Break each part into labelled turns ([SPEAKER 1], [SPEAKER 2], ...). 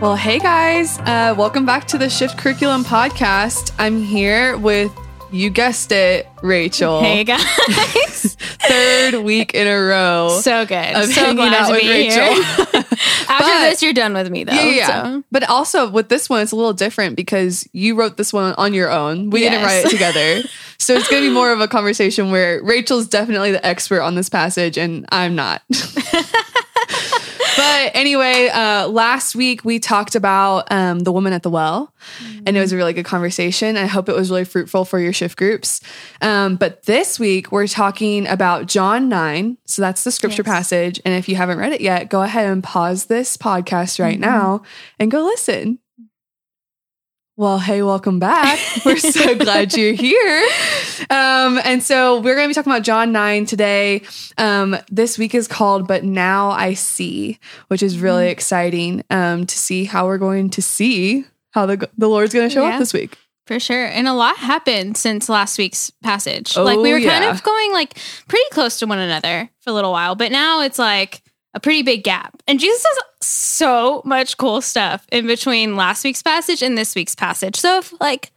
[SPEAKER 1] Well, hey guys, uh, welcome back to the Shift Curriculum podcast. I'm here with, you guessed it, Rachel.
[SPEAKER 2] Hey guys.
[SPEAKER 1] Third week in a row.
[SPEAKER 2] so good.
[SPEAKER 1] of
[SPEAKER 2] so
[SPEAKER 1] hanging
[SPEAKER 2] glad
[SPEAKER 1] out
[SPEAKER 2] to
[SPEAKER 1] with
[SPEAKER 2] be
[SPEAKER 1] Rachel.
[SPEAKER 2] here. After
[SPEAKER 1] But-
[SPEAKER 2] this, you're done with me though.
[SPEAKER 1] yeah, yeah,
[SPEAKER 2] so.
[SPEAKER 1] But also with this one, it's a little different because you wrote this one on your own. We didn't write it together. so it's going to be more of a conversation where Rachel's definitely the expert on this passage and I'm not. But anyway, uh, last week we talked about um, the woman at the well, and it was a really good conversation. I hope it was really fruitful for your shift groups. Um, but this week we're talking about John 9. So that's the scripture
[SPEAKER 2] Yes.
[SPEAKER 1] passage. And if you haven't read it yet, go ahead and pause this podcast right
[SPEAKER 2] Mhm.
[SPEAKER 1] now and go listen. Well, hey, welcome back. We're so glad you're here. Um, and so we're going to be talking about John 9 today. Um, this week is called But Now I See, which is really exciting um, to see how we're going to see how the, the Lord's going to show
[SPEAKER 2] Yeah.
[SPEAKER 1] up this week.
[SPEAKER 2] For sure. And a lot happened since last week's passage. like we
[SPEAKER 1] Oh,
[SPEAKER 2] were kind of going like pretty close to one another for a little while, but now it's like a pretty big gap. And Jesus has so much cool stuff in between last week's passage and this week's passage. So if like,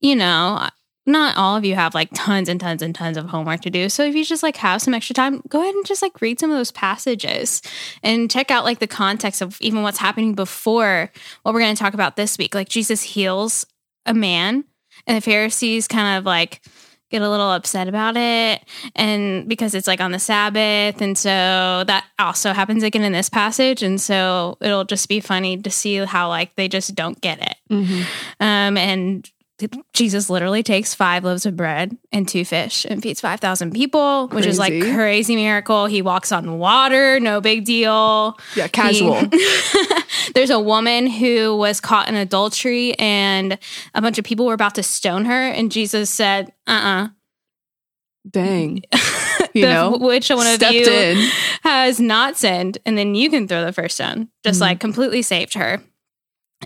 [SPEAKER 2] you know, not all of you have like tons and tons and tons of homework to do. So if you just like have some extra time, go ahead and just like read some of those passages and check out like the context of even what's happening before what we're going to talk about this week. Like Jesus heals a man and the Pharisees kind of like get a little upset about it and because it's like on the Sabbath and so that also happens again in this passage and so it'll just be funny to see how like they just don't get it. Um and Jesus literally takes five loaves of bread and two fish and feeds 5,000 people, which is like
[SPEAKER 1] Crazy.
[SPEAKER 2] crazy miracle. He walks on water, no big deal.
[SPEAKER 1] Yeah, casual.
[SPEAKER 2] He- There's a woman who was caught in adultery and a bunch of people were about to stone her. And Jesus said, uh uh
[SPEAKER 1] Dang. You know,
[SPEAKER 2] which one of you
[SPEAKER 1] in.
[SPEAKER 2] has not sinned? And then you can throw the first stone. Just
[SPEAKER 1] Mhm.
[SPEAKER 2] like completely saved her.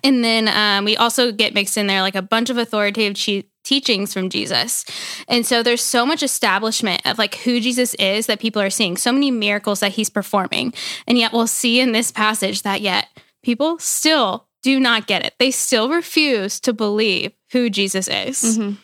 [SPEAKER 2] And then um, we also get mixed in there like a bunch of authoritative che- teachings from Jesus. And so there's so much establishment of like who Jesus is that people are seeing, so many miracles that he's performing. And yet we'll see in this passage that yet people still do not get it. They still refuse to believe who Jesus is.
[SPEAKER 1] Mhm.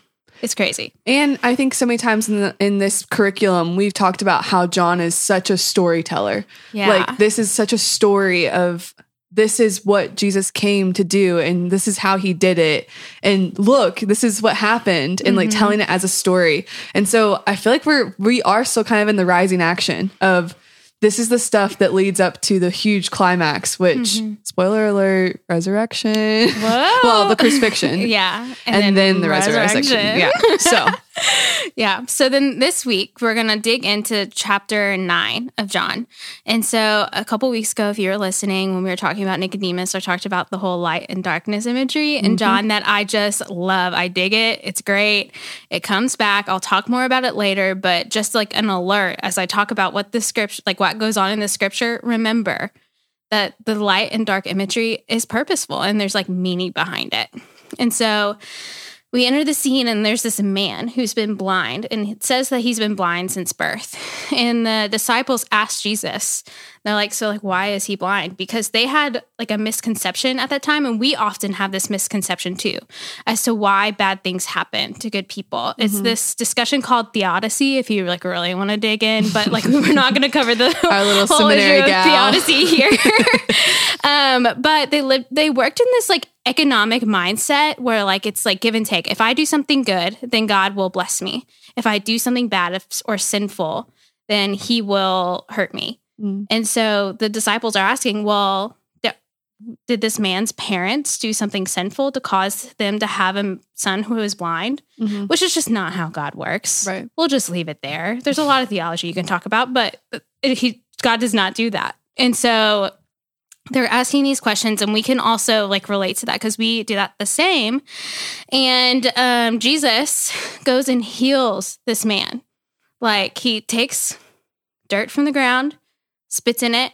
[SPEAKER 2] It's crazy.
[SPEAKER 1] And I think so many times in the, in this curriculum, we've talked about how John is such a storyteller.
[SPEAKER 2] Yeah.
[SPEAKER 1] Like this is such a story of this is what Jesus came to do and this is how he did it. And look, this is what happened and like
[SPEAKER 2] Mhm.
[SPEAKER 1] telling it as a story. And so I feel like we're we are still kind of in the rising action of this is the stuff that leads up to the huge climax, which
[SPEAKER 2] Mhm.
[SPEAKER 1] spoiler alert, resurrection. Well, the crucifixion.
[SPEAKER 2] Yeah.
[SPEAKER 1] And, then, the resurrection. Yeah. So
[SPEAKER 2] yeah. So then this week we're gonna dig into chapter nine of John. And so a couple weeks ago, if you were listening, when we were talking about Nicodemus, I talked about the whole light and darkness imagery in
[SPEAKER 1] Mhm.
[SPEAKER 2] John that I just love. I dig it. It's great. It comes back. I'll talk more about it later, but just like an alert as I talk about what the scripture like what goes on in the scripture, remember that the light and dark imagery is purposeful and there's like meaning behind it. And so we enter the scene and there's this man who's been blind and it says that he's been blind since birth and the disciples ask jesus they're like so like why is he blind because they had like a misconception at that time and we often have this misconception too as to why bad things happen to good people it's
[SPEAKER 1] Mhm.
[SPEAKER 2] this discussion called theodicy if you like really want to dig in but like we're not going to cover the
[SPEAKER 1] Our little
[SPEAKER 2] whole
[SPEAKER 1] seminary
[SPEAKER 2] issue of
[SPEAKER 1] gal.
[SPEAKER 2] theodicy here um but they lived they worked in this like economic mindset where like it's like give and take if i do something good then god will bless me if i do something bad or sinful then he will hurt me
[SPEAKER 1] Mm.
[SPEAKER 2] and so the disciples are asking well th- did this man's parents do something sinful to cause them to have a son who is blind
[SPEAKER 1] Mhm.
[SPEAKER 2] which is just not how god works
[SPEAKER 1] Right.
[SPEAKER 2] we'll just leave it there. There's a lot of theology you can talk about, but it, he, God does not do that. And so they're asking these questions, and we can also like relate to that because we do that the same. And um, Jesus goes and heals this man. Like he takes dirt from the ground, spits in it,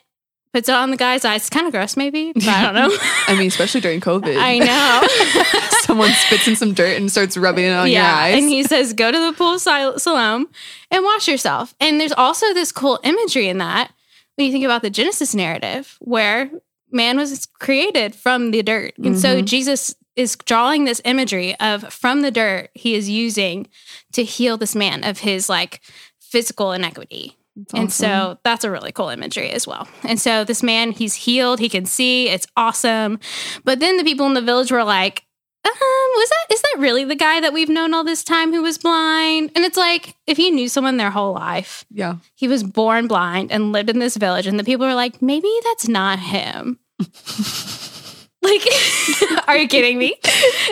[SPEAKER 2] puts it on the guy's eyes. It's kind of gross, maybe, but I don't know.
[SPEAKER 1] I mean, especially during COVID.
[SPEAKER 2] I know.
[SPEAKER 1] Someone spits in some dirt and starts rubbing it on your eyes.
[SPEAKER 2] And he says, go to the pool of Sil- Siloam and wash yourself. And there's also this cool imagery in that when you think about the Genesis narrative, where man was created from the dirt. And so
[SPEAKER 1] Mhm.
[SPEAKER 2] Jesus is drawing this imagery of from the dirt he is using to heal this man of his like physical inequity.
[SPEAKER 1] That's
[SPEAKER 2] And so that's a really cool imagery as well. And so this man, he's healed, he can see, it's awesome. But then the people in the village were like, um, was that is that really the guy that we've known all this time who was blind? And it's like if you knew someone their whole life,
[SPEAKER 1] yeah.
[SPEAKER 2] he was born blind and lived in this village, and the people are like, maybe that's not him. like, are you kidding me?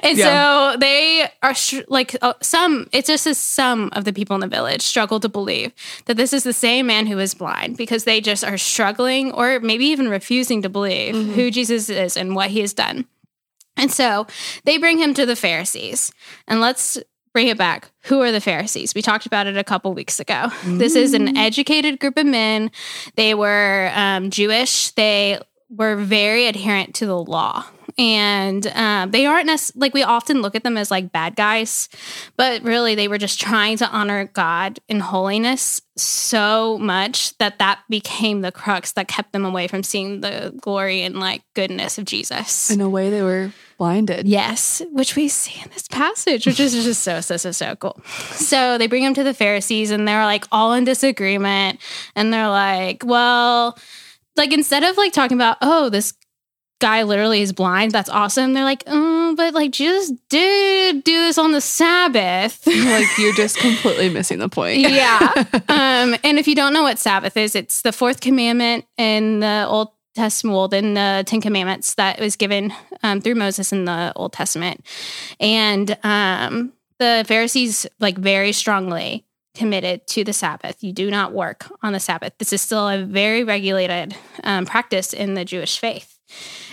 [SPEAKER 2] And
[SPEAKER 1] Yeah.
[SPEAKER 2] so they are sh- like uh, some. It's just as some of the people in the village struggle to believe that this is the same man who is blind because they just are struggling or maybe even refusing to believe who Jesus is and what he has done. And so they bring him to the Pharisees. And let's bring it back. Who are the Pharisees? We talked about it a couple weeks ago. This is an educated group of men. They were um, Jewish. They were very adherent to the law. And um, they aren't necessarily like we often look at them as like bad guys, but really they were just trying to honor God in holiness so much that that became the crux that kept them away from seeing the glory and like goodness of Jesus.
[SPEAKER 1] In a way, they were blinded.
[SPEAKER 2] Yes, which we see in this passage, which is just so, so, so, so cool. So they bring him to the Pharisees and they're like all in disagreement. And they're like, well, like instead of like talking about, oh, this guy literally is blind, that's awesome. They're like, oh, but like Jesus did do this on the Sabbath.
[SPEAKER 1] like you're just completely missing the point.
[SPEAKER 2] yeah. Um, and if you don't know what Sabbath is, it's the fourth commandment in the Old Testament, well, in the Ten Commandments that was given um, through Moses in the Old Testament. And um, the Pharisees, like, very strongly committed to the Sabbath. You do not work on the Sabbath. This is still a very regulated um, practice in the Jewish faith.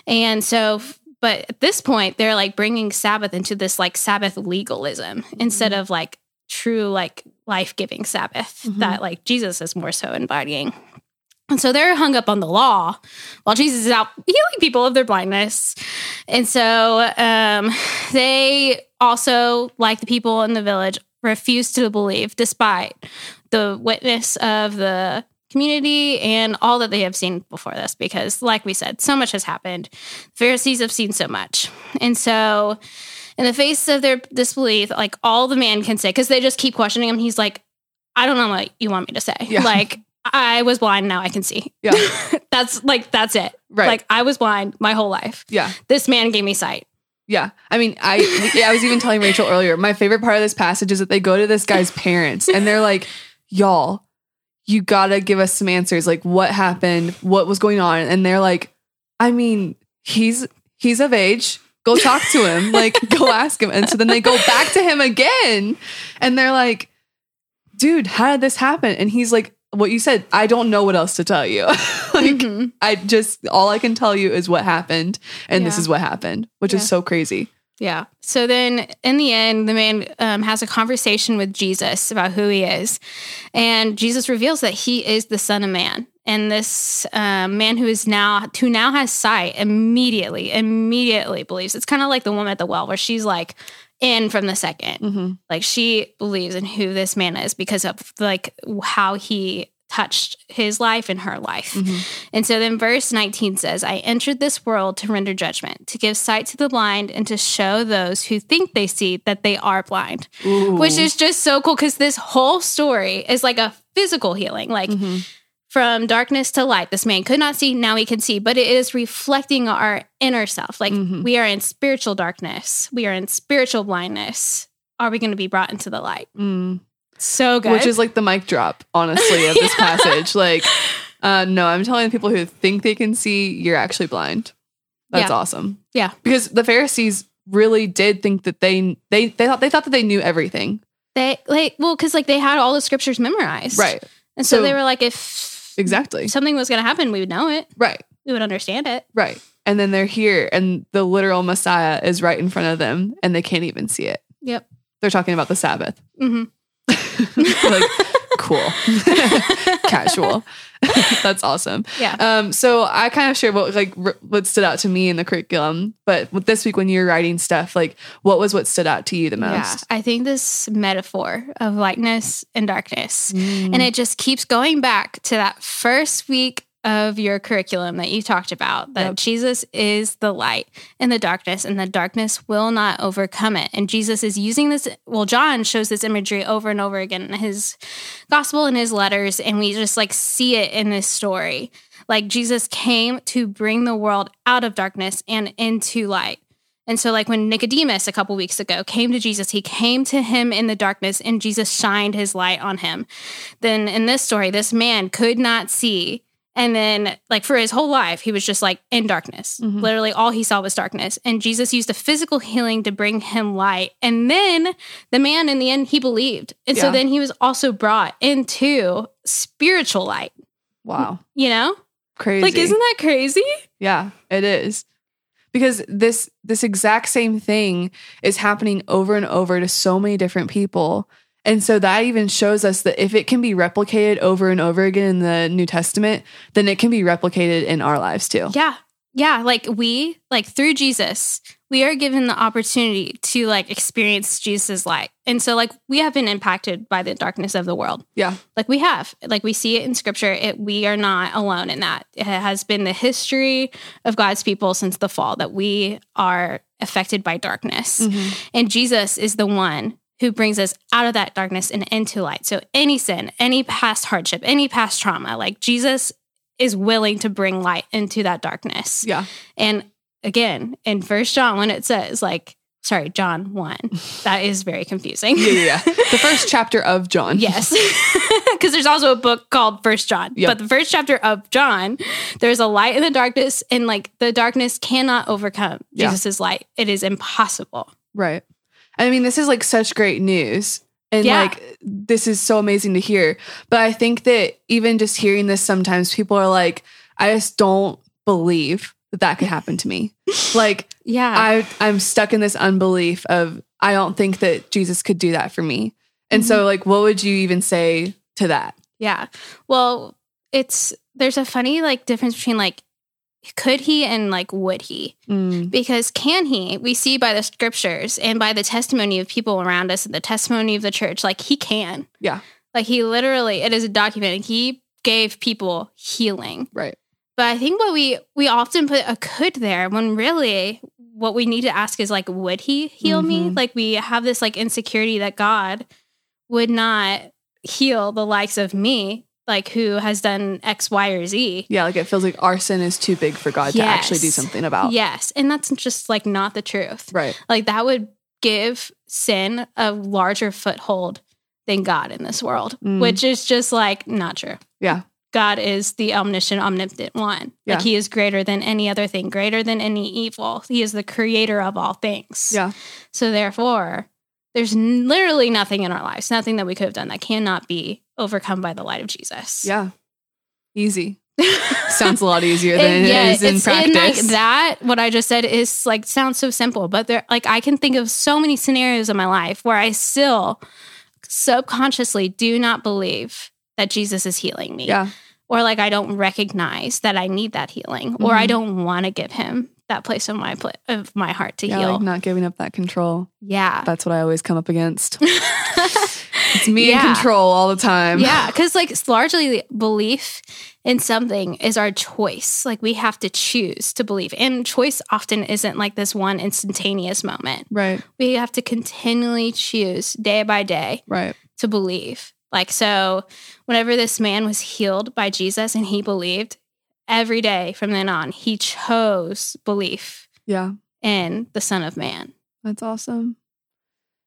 [SPEAKER 2] And so, but at this point, they're like bringing Sabbath into this like Sabbath legalism instead of like true like life-giving sabbath
[SPEAKER 1] Mhm.
[SPEAKER 2] that like jesus is more so embodying. And so they're hung up on the law while jesus is out healing people of their blindness. And so um, they also like the people in the village refuse to believe despite the witness of the community and all that they have seen before this because like we said so much has happened pharisees have seen so much and so in the face of their disbelief, like all the man can say, because they just keep questioning him. He's like, I don't know what you want me to say.
[SPEAKER 1] Yeah.
[SPEAKER 2] Like, I was blind, now I can see.
[SPEAKER 1] Yeah.
[SPEAKER 2] that's like, that's it.
[SPEAKER 1] Right.
[SPEAKER 2] Like, I was blind my whole life.
[SPEAKER 1] Yeah.
[SPEAKER 2] This man gave me sight.
[SPEAKER 1] Yeah. I mean, I yeah, I was even telling Rachel earlier, my favorite part of this passage is that they go to this guy's parents and they're like, y'all, you gotta give us some answers. Like what happened? What was going on? And they're like, I mean, he's he's of age. Go talk to him. Like, go ask him. And so then they go back to him again. And they're like, dude, how did this happen? And he's like, what you said, I don't know what else to tell you. like,
[SPEAKER 2] Mhm.
[SPEAKER 1] I just all I can tell you is what happened, and this is what happened, which
[SPEAKER 2] Yeah.
[SPEAKER 1] is so crazy.
[SPEAKER 2] Yeah. So then in the end, the man um, has a conversation with Jesus about who he is. And Jesus reveals that he is the Son of Man. And this um, man who is now, who now has sight, immediately, immediately believes. It's kind of like the woman at the well, where she's like in from the 2nd
[SPEAKER 1] Mm-hmm.
[SPEAKER 2] Like she believes in who this man is because of like how he touched his life and her life.
[SPEAKER 1] Mm-hmm.
[SPEAKER 2] And so then verse 19 says, I entered this world to render judgment, to give sight to the blind, and to show those who think they see that they are blind. Which is just so cool because this whole story is like a physical healing. Like
[SPEAKER 1] Mm-hmm.
[SPEAKER 2] from darkness to light, this man could not see, now he can see, but it is reflecting our inner self. Like
[SPEAKER 1] Mhm.
[SPEAKER 2] we are in spiritual darkness, we are in spiritual blindness. Are we going to be brought into the light?
[SPEAKER 1] Mm.
[SPEAKER 2] So good.
[SPEAKER 1] which is like the mic drop, honestly, of this passage. Like, uh, no, I'm telling people who think they can see, you're actually blind. That's
[SPEAKER 2] Yeah.
[SPEAKER 1] awesome.
[SPEAKER 2] Yeah.
[SPEAKER 1] because the Pharisees really did think that they they they thought they thought that they knew everything.
[SPEAKER 2] they like, well, because like they had all the scriptures memorized.
[SPEAKER 1] Right.
[SPEAKER 2] And so,
[SPEAKER 1] So-
[SPEAKER 2] they were like, if
[SPEAKER 1] Exactly.
[SPEAKER 2] something was going to happen, we would know it.
[SPEAKER 1] Right.
[SPEAKER 2] We would understand it.
[SPEAKER 1] Right. And then they're here, and the literal Messiah is right in front of them, and they can't even see it.
[SPEAKER 2] Yep.
[SPEAKER 1] They're talking about the Sabbath.
[SPEAKER 2] hmm
[SPEAKER 1] like, cool, casual. That's awesome.
[SPEAKER 2] Yeah.
[SPEAKER 1] Um, so I kind of shared what like r- what stood out to me in the curriculum, but this week when you were writing stuff, like what was what stood out to you the most? Yeah.
[SPEAKER 2] I think this metaphor of lightness and darkness,
[SPEAKER 1] Mm.
[SPEAKER 2] and it just keeps going back to that first week of your curriculum that you talked about that
[SPEAKER 1] Yep.
[SPEAKER 2] Jesus is the light in the darkness and the darkness will not overcome it. And Jesus is using this well John shows this imagery over and over again in his gospel and his letters and we just like see it in this story. Like Jesus came to bring the world out of darkness and into light. And so, like when Nicodemus a couple weeks ago came to Jesus, he came to him in the darkness and Jesus shined his light on him. Then in this story, this man could not see. And then, like for his whole life, he was just like in darkness.
[SPEAKER 1] Mhm.
[SPEAKER 2] Literally, all he saw was darkness. And Jesus used a physical healing to bring him light. And then the man, in the end, he believed. And so then he was also brought into spiritual light,
[SPEAKER 1] Wow.
[SPEAKER 2] you know?
[SPEAKER 1] Crazy.
[SPEAKER 2] Like, isn't that crazy?
[SPEAKER 1] Yeah, it is. Because this this exact same thing is happening over and over to so many different people. And so that even shows us that if it can be replicated over and over again in the New Testament, then it can be replicated in our lives too.
[SPEAKER 2] Yeah. Yeah. Like we, like through Jesus, we are given the opportunity to like experience Jesus' light. And so like we have been impacted by the darkness of the world.
[SPEAKER 1] Yeah.
[SPEAKER 2] Like we have. Like we see it in scripture. It we are not alone in that. It has been the history of God's people since the fall that we are affected by darkness.
[SPEAKER 1] Mhm.
[SPEAKER 2] And Jesus is the one who brings us out of that darkness and into light. So any sin, any past hardship, any past trauma, like Jesus is willing to bring light into that darkness.
[SPEAKER 1] Yeah.
[SPEAKER 2] And again, in First John, when it says like, sorry, John one, that is very confusing.
[SPEAKER 1] Yeah, yeah, yeah. The first chapter of John.
[SPEAKER 2] Yes. Because there's also a book called First John.
[SPEAKER 1] Yep.
[SPEAKER 2] But the first chapter of John, there's a light in the darkness, and like the darkness cannot overcome
[SPEAKER 1] Yeah.
[SPEAKER 2] Jesus' light. It is impossible.
[SPEAKER 1] Right. I mean, this is like such great news. And
[SPEAKER 2] Yeah.
[SPEAKER 1] like, this is so amazing to hear. But I think that even just hearing this, sometimes people are like, I just don't believe that that could happen to me. like,
[SPEAKER 2] Yeah.
[SPEAKER 1] I, I'm stuck in this unbelief of, I don't think that Jesus could do that for me. And so, mm-hmm. like, what would you even say to that?
[SPEAKER 2] Yeah. Well, it's there's a funny like difference between like could he and like would he?
[SPEAKER 1] Mm,
[SPEAKER 2] Because can he? We see by the scriptures and by the testimony of people around us and the testimony of the church, like he can.
[SPEAKER 1] Yeah.
[SPEAKER 2] Like he literally, it is a documented. He gave people healing.
[SPEAKER 1] right.
[SPEAKER 2] But I think what we we often put a could there when really what we need to ask is like, would he heal me?
[SPEAKER 1] Mhm.
[SPEAKER 2] Like we have this like insecurity that God would not heal the likes of me, like who has done X, Y, or Z.
[SPEAKER 1] Yeah. Like, it feels like our sin is too big for God to actually do something about.
[SPEAKER 2] Yes. And that's just like not the truth.
[SPEAKER 1] Right.
[SPEAKER 2] Like that would give sin a larger foothold than God in this world,
[SPEAKER 1] Mm.
[SPEAKER 2] which is just like not true.
[SPEAKER 1] Yeah.
[SPEAKER 2] God is the omniscient, omnipotent one.
[SPEAKER 1] Yeah.
[SPEAKER 2] Like he is greater than any other thing, greater than any evil. He is the creator of all things.
[SPEAKER 1] Yeah.
[SPEAKER 2] So therefore, there's literally nothing in our lives, nothing that we could have done that cannot be overcome by the light of Jesus.
[SPEAKER 1] Yeah. Easy. Sounds a lot easier than it is
[SPEAKER 2] yeah,
[SPEAKER 1] in
[SPEAKER 2] it's- and,
[SPEAKER 1] practice.
[SPEAKER 2] like that, what I just said is like sounds so simple, but there, like I can think of so many scenarios in my life where I still subconsciously do not believe that Jesus is healing me,
[SPEAKER 1] yeah.
[SPEAKER 2] or like I don't recognize that I need that healing, or I
[SPEAKER 1] Mhm.
[SPEAKER 2] don't want to give Him that place of my pla- of my heart to
[SPEAKER 1] Yeah.
[SPEAKER 2] heal.
[SPEAKER 1] Like not giving up that control.
[SPEAKER 2] yeah,
[SPEAKER 1] That's what I always come up against. It's me
[SPEAKER 2] Yeah.
[SPEAKER 1] in control all the time.
[SPEAKER 2] yeah, because like it's largely belief in something is our choice. Like we have to choose to believe, and choice often isn't like this one instantaneous moment.
[SPEAKER 1] Right.
[SPEAKER 2] We have to continually choose day by day
[SPEAKER 1] Right.
[SPEAKER 2] to believe. Like so, whenever this man was healed by Jesus and he believed, every day from then on he chose belief
[SPEAKER 1] Yeah.
[SPEAKER 2] in the Son of Man.
[SPEAKER 1] That's awesome.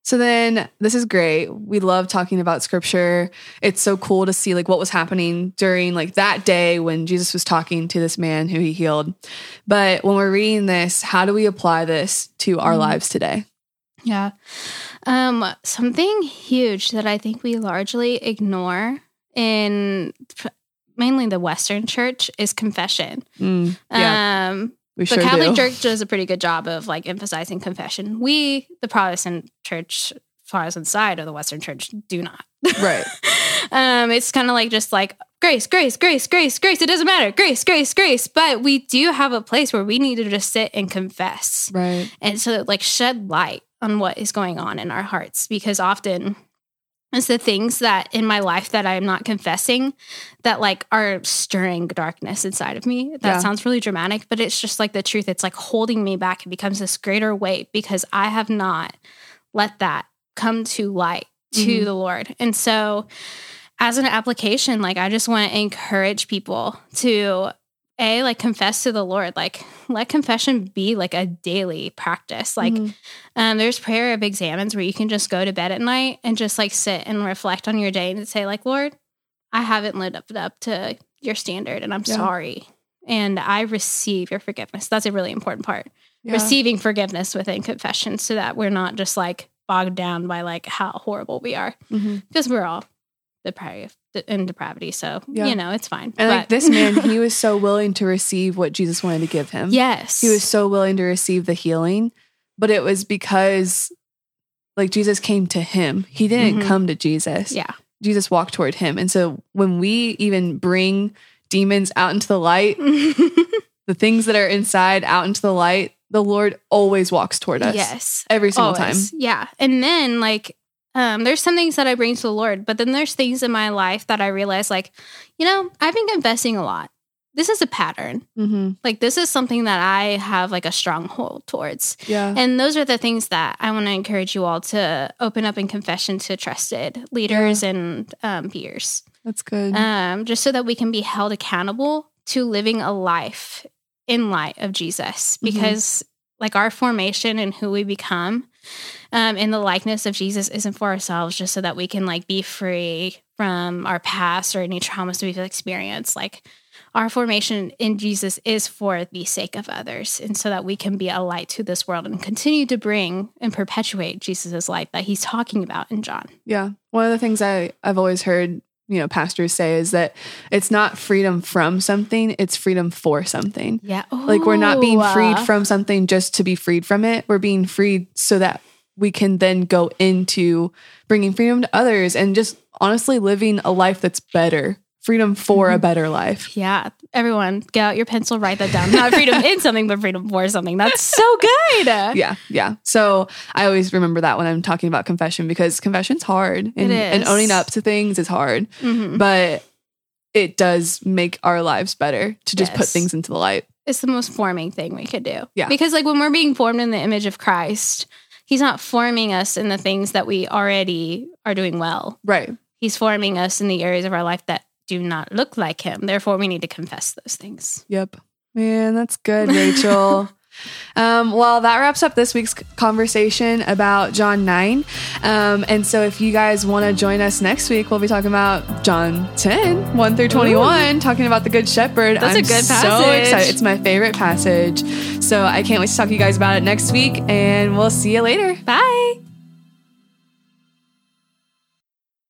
[SPEAKER 1] So then this is great. We love talking about scripture. It's so cool to see like what was happening during like that day when Jesus was talking to this man who he healed. But when we're reading this, how do we apply this to our
[SPEAKER 2] Mhm.
[SPEAKER 1] lives today?
[SPEAKER 2] Yeah. Um, something huge that I think we largely ignore in mainly the Western church is confession.
[SPEAKER 1] Mm, yeah,
[SPEAKER 2] Um,
[SPEAKER 1] we
[SPEAKER 2] the
[SPEAKER 1] sure
[SPEAKER 2] Catholic
[SPEAKER 1] do.
[SPEAKER 2] Church does a pretty good job of like emphasizing confession. We, the Protestant church, Protestant side of the Western church, do not.
[SPEAKER 1] Right.
[SPEAKER 2] um, it's kind of like just like grace, grace, grace, grace, grace. It doesn't matter. Grace, grace, grace. But we do have a place where we need to just sit and confess
[SPEAKER 1] Right.
[SPEAKER 2] and so like shed light on what is going on in our hearts because often It's the things that in my life that I'm not confessing that like are stirring darkness inside of me. That
[SPEAKER 1] Yeah.
[SPEAKER 2] sounds really dramatic, but it's just like the truth. It's like holding me back. It becomes this greater weight because I have not let that come to light to
[SPEAKER 1] Mhm.
[SPEAKER 2] the Lord. And so as an application, like I just want to encourage people to a like confess to the Lord. Like let confession be like a daily practice. Like
[SPEAKER 1] Mhm.
[SPEAKER 2] um, there's prayer of examines where you can just go to bed at night and just like sit and reflect on your day and say like, Lord, I haven't lived up, up to your standard and I'm
[SPEAKER 1] Yeah.
[SPEAKER 2] sorry. And I receive your forgiveness. That's a really important part.
[SPEAKER 1] Yeah.
[SPEAKER 2] Receiving forgiveness within confession so that we're not just like bogged down by like how horrible we are
[SPEAKER 1] Mhm.
[SPEAKER 2] because we're all depraved in depravity. So,
[SPEAKER 1] Yeah.
[SPEAKER 2] you know, it's fine.
[SPEAKER 1] And like
[SPEAKER 2] But-
[SPEAKER 1] this man, he was so willing to receive what Jesus wanted to give him.
[SPEAKER 2] yes.
[SPEAKER 1] He was so willing to receive the healing, but it was because like Jesus came to him. He didn't
[SPEAKER 2] Mhm.
[SPEAKER 1] come to Jesus.
[SPEAKER 2] Yeah.
[SPEAKER 1] Jesus walked toward him. And so when we even bring demons out into the light, the things that are inside out into the light, the Lord always walks toward us.
[SPEAKER 2] yes.
[SPEAKER 1] Every single
[SPEAKER 2] Always.
[SPEAKER 1] time.
[SPEAKER 2] Yeah. And then like um there's some things that I bring to the Lord, but then there's things in my life that I realize like, you know, I've been confessing a lot. This is a pattern.
[SPEAKER 1] hmm
[SPEAKER 2] Like this is something that I have like a stronghold towards.
[SPEAKER 1] Yeah.
[SPEAKER 2] And those are the things that I want to encourage you all to open up in confession to trusted leaders and um, peers,
[SPEAKER 1] That's good.
[SPEAKER 2] um, just so that we can be held accountable to living a life in light of Jesus.
[SPEAKER 1] Mhm.
[SPEAKER 2] Because, like, our formation and who we become um, in the likeness of Jesus isn't for ourselves, just so that we can like be free from our past or any traumas we've experienced. Like, our formation in Jesus is for the sake of others, and so that we can be a light to this world and continue to bring and perpetuate Jesus' light that he's talking about in John.
[SPEAKER 1] Yeah. One of the things I, I've always heard, you know, pastors say is that it's not freedom from something, it's freedom for something.
[SPEAKER 2] Yeah.
[SPEAKER 1] Like we're not being freed from something just to be freed from it. We're being freed so that we can then go into bringing freedom to others and just honestly living a life that's better. Freedom for a
[SPEAKER 2] Mhm.
[SPEAKER 1] better life.
[SPEAKER 2] Yeah, everyone, get out your pencil, write that down. Not freedom in something, but freedom for something. That's so good.
[SPEAKER 1] Yeah, yeah. So I always remember that when I'm talking about confession because confession's hard and, and owning up to things is hard.
[SPEAKER 2] Mhm.
[SPEAKER 1] but it does make our lives better to just put things into the light.
[SPEAKER 2] It's the most forming thing we could do.
[SPEAKER 1] Yeah.
[SPEAKER 2] Because, like, when we're being formed in the image of Christ, He's not forming us in the things that we already are doing well.
[SPEAKER 1] Right.
[SPEAKER 2] He's forming us in the areas of our life that do not look like Him. Therefore, we need to confess those things.
[SPEAKER 1] Yep. Man, that's good, Rachel. um, well, that wraps up this week's conversation about John 9. Um, and so if you guys want to join us next week, we'll be talking about John 10, 1 through 21, talking about the Good Shepherd.
[SPEAKER 2] That's a
[SPEAKER 1] I'm
[SPEAKER 2] good
[SPEAKER 1] so
[SPEAKER 2] passage.
[SPEAKER 1] excited. It's my favorite passage. So I can't wait to talk to you guys about it next week, and we'll see you later.
[SPEAKER 2] Bye.